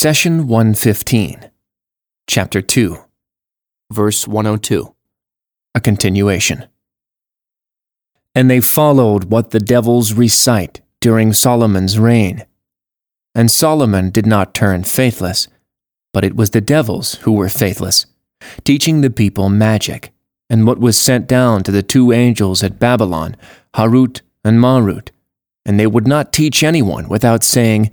Session 115, Chapter 2, Verse 102, a continuation. And they followed what the devils recite during Solomon's reign. And Solomon did not turn faithless, but it was the devils who were faithless, teaching the people magic, and what was sent down to the two angels at Babylon, Harut and Marut. And they would not teach anyone without saying,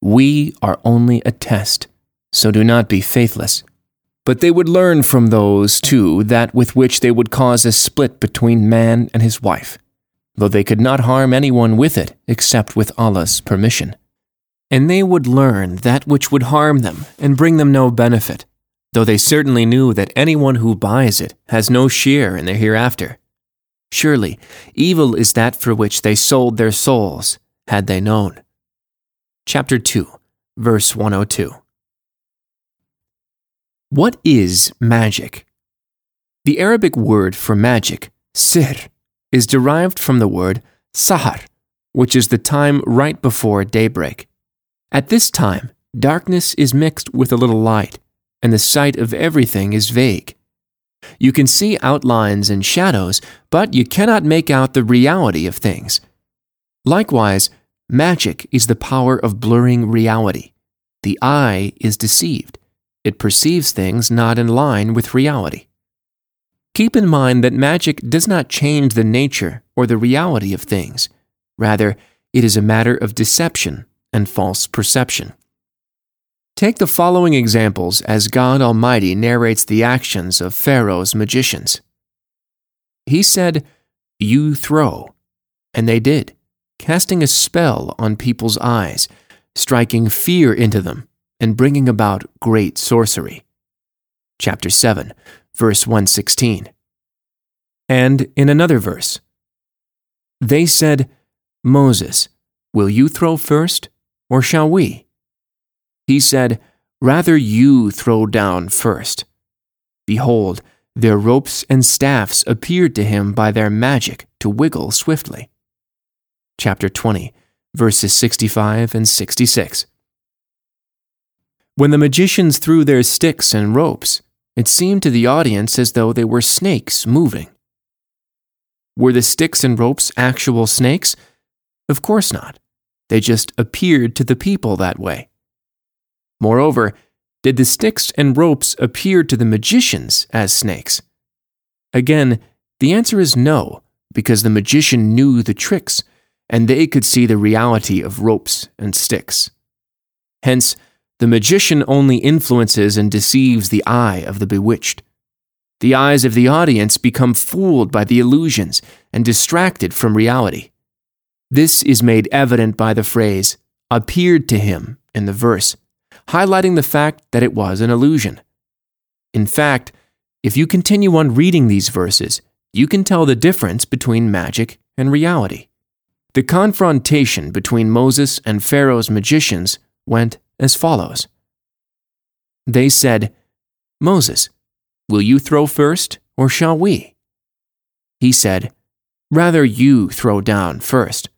we are only a test, so do not be faithless. But they would learn from those, too, that with which they would cause a split between man and his wife, though they could not harm anyone with it except with Allah's permission. And they would learn that which would harm them and bring them no benefit, though they certainly knew that anyone who buys it has no share in the hereafter. Surely, evil is that for which they sold their souls, had they known chapter 2, verse 102. What is magic? The Arabic word for magic, sihr, is derived from the word sahar, which is the time right before daybreak. At this time, darkness is mixed with a little light, and the sight of everything is vague. You can see outlines and shadows, but you cannot make out the reality of things. Likewise, Magic is the power of blurring reality. The eye is deceived. It perceives things not in line with reality. Keep in mind that magic does not change the nature or the reality of things. Rather, it is a matter of deception and false perception. Take the following examples as God Almighty narrates the actions of Pharaoh's magicians. He said, You throw, and they did casting a spell on people's eyes, striking fear into them, and bringing about great sorcery. Chapter 7, verse 116. And in another verse, they said, Moses, will you throw first, or shall we? He said, Rather you throw down first. Behold, their ropes and staffs appeared to him by their magic to wiggle swiftly chapter 20, verses 65 and 66. When the magicians threw their sticks and ropes, it seemed to the audience as though they were snakes moving. Were the sticks and ropes actual snakes? Of course not. They just appeared to the people that way. Moreover, did the sticks and ropes appear to the magicians as snakes? Again, the answer is no, because the magician knew the tricks and they could see the reality of ropes and sticks. Hence, the magician only influences and deceives the eye of the bewitched. The eyes of the audience become fooled by the illusions and distracted from reality. This is made evident by the phrase, appeared to him, in the verse, highlighting the fact that it was an illusion. In fact, if you continue on reading these verses, you can tell the difference between magic and reality. The confrontation between Moses and Pharaoh's magicians went as follows They said, Moses, will you throw first, or shall we? He said, Rather you throw down first.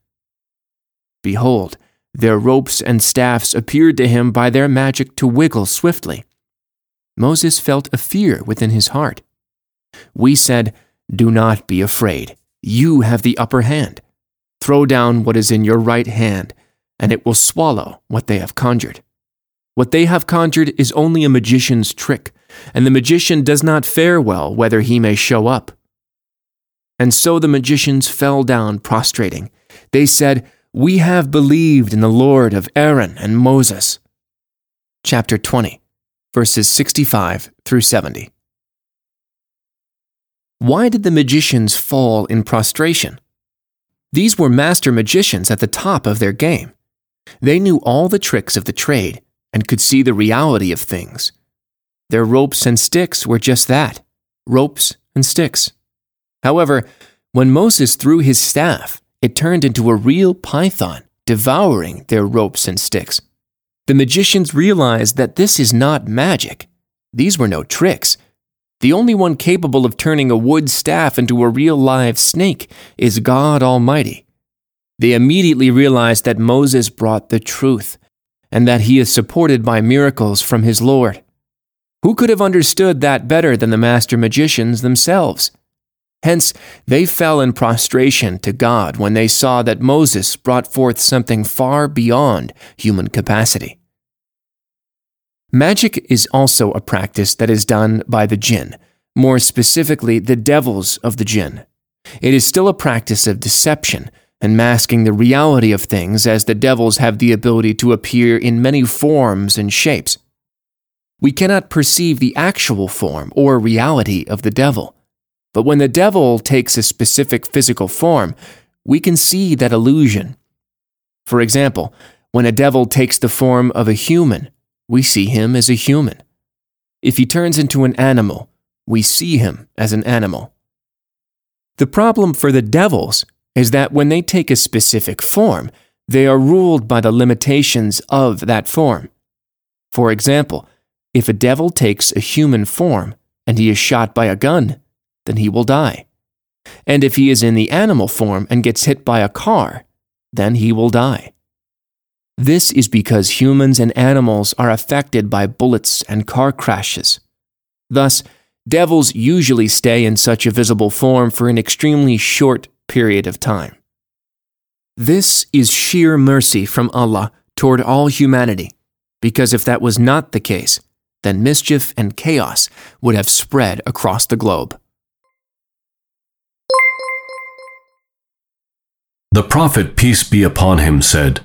Behold, their ropes and staffs appeared to him by their magic to wiggle swiftly. Moses felt a fear within his heart. We said, Do not be afraid. You have the upper hand. Throw down what is in your right hand, and it will swallow what they have conjured. What they have conjured is only a magician's trick, and the magician does not fare well whether he may show up. And so the magicians fell down prostrating. They said, We have believed in the Lord of Aaron and Moses. Chapter 20, verses 65 through 70. Why did the magicians fall in prostration? These were master magicians at the top of their game. They knew all the tricks of the trade and could see the reality of things. Their ropes and sticks were just that ropes and sticks. However, when Moses threw his staff, it turned into a real python, devouring their ropes and sticks. The magicians realized that this is not magic. These were no tricks. The only one capable of turning a wood staff into a real live snake is God Almighty. They immediately realized that Moses brought the truth, and that he is supported by miracles from his Lord. Who could have understood that better than the master magicians themselves? Hence, they fell in prostration to God when they saw that Moses brought forth something far beyond human capacity. Magic is also a practice that is done by the jinn, more specifically, the devils of the jinn. It is still a practice of deception and masking the reality of things as the devils have the ability to appear in many forms and shapes. We cannot perceive the actual form or reality of the devil. But when the devil takes a specific physical form, we can see that illusion. For example, when a devil takes the form of a human, we see him as a human. If he turns into an animal, we see him as an animal. The problem for the devils is that when they take a specific form, they are ruled by the limitations of that form. For example, if a devil takes a human form and he is shot by a gun, then he will die. And if he is in the animal form and gets hit by a car, then he will die. This is because humans and animals are affected by bullets and car crashes. Thus, devils usually stay in such a visible form for an extremely short period of time. This is sheer mercy from Allah toward all humanity, because if that was not the case, then mischief and chaos would have spread across the globe. The Prophet, peace be upon him, said,